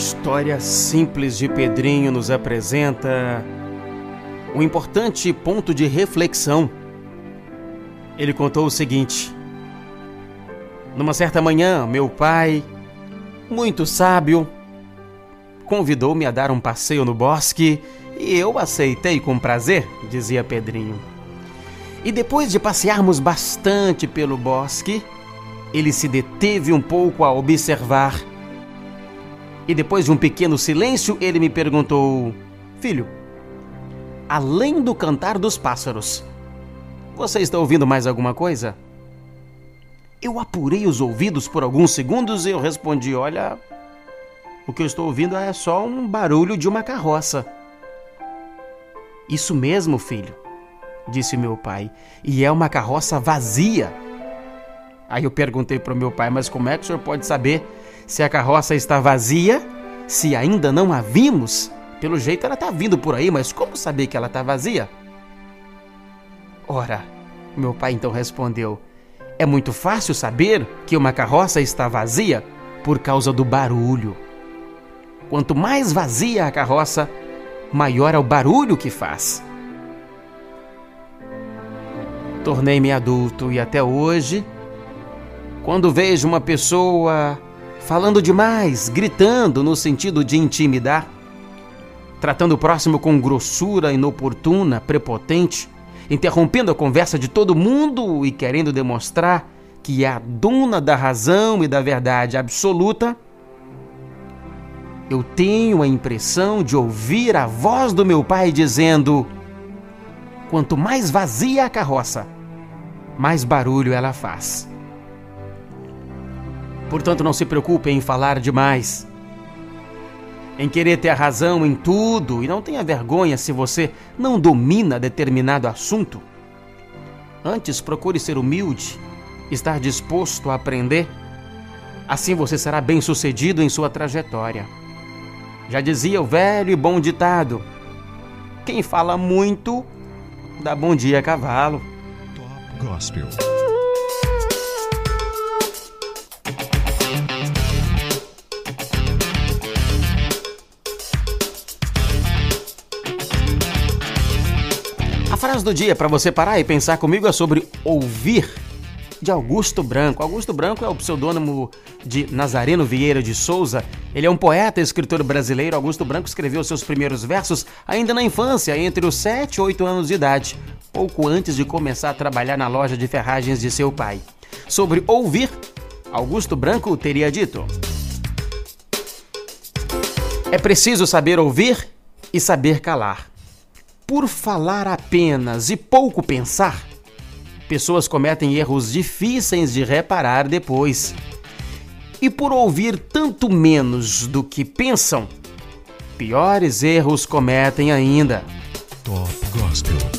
história simples de Pedrinho nos apresenta um importante ponto de reflexão. Ele contou o seguinte: Numa certa manhã, meu pai, muito sábio, convidou-me a dar um passeio no bosque e eu aceitei com prazer, dizia Pedrinho. E depois de passearmos bastante pelo bosque, ele se deteve um pouco a observar e depois de um pequeno silêncio, ele me perguntou: Filho, além do cantar dos pássaros, você está ouvindo mais alguma coisa? Eu apurei os ouvidos por alguns segundos e eu respondi: Olha, o que eu estou ouvindo é só um barulho de uma carroça. Isso mesmo, filho, disse meu pai, e é uma carroça vazia. Aí eu perguntei para o meu pai: Mas como é que o senhor pode saber se a carroça está vazia, se ainda não a vimos, pelo jeito ela está vindo por aí, mas como saber que ela está vazia? Ora, meu pai então respondeu: É muito fácil saber que uma carroça está vazia por causa do barulho. Quanto mais vazia a carroça, maior é o barulho que faz. Tornei-me adulto e até hoje, quando vejo uma pessoa falando demais, gritando no sentido de intimidar, tratando o próximo com grossura inoportuna, prepotente, interrompendo a conversa de todo mundo e querendo demonstrar que é a dona da razão e da verdade absoluta, eu tenho a impressão de ouvir a voz do meu pai dizendo: quanto mais vazia a carroça, mais barulho ela faz. Portanto, não se preocupe em falar demais, em querer ter a razão em tudo e não tenha vergonha se você não domina determinado assunto. Antes, procure ser humilde, estar disposto a aprender. Assim você será bem sucedido em sua trajetória. Já dizia o velho e bom ditado: quem fala muito, dá bom dia a cavalo. Top Gospel. Frase do dia para você parar e pensar comigo é sobre ouvir de Augusto Branco. Augusto Branco é o pseudônimo de Nazareno Vieira de Souza. Ele é um poeta e escritor brasileiro. Augusto Branco escreveu seus primeiros versos ainda na infância, entre os 7 e 8 anos de idade, pouco antes de começar a trabalhar na loja de ferragens de seu pai. Sobre ouvir, Augusto Branco teria dito: É preciso saber ouvir e saber calar por falar apenas e pouco pensar, pessoas cometem erros difíceis de reparar depois. E por ouvir tanto menos do que pensam, piores erros cometem ainda. Top Gospel.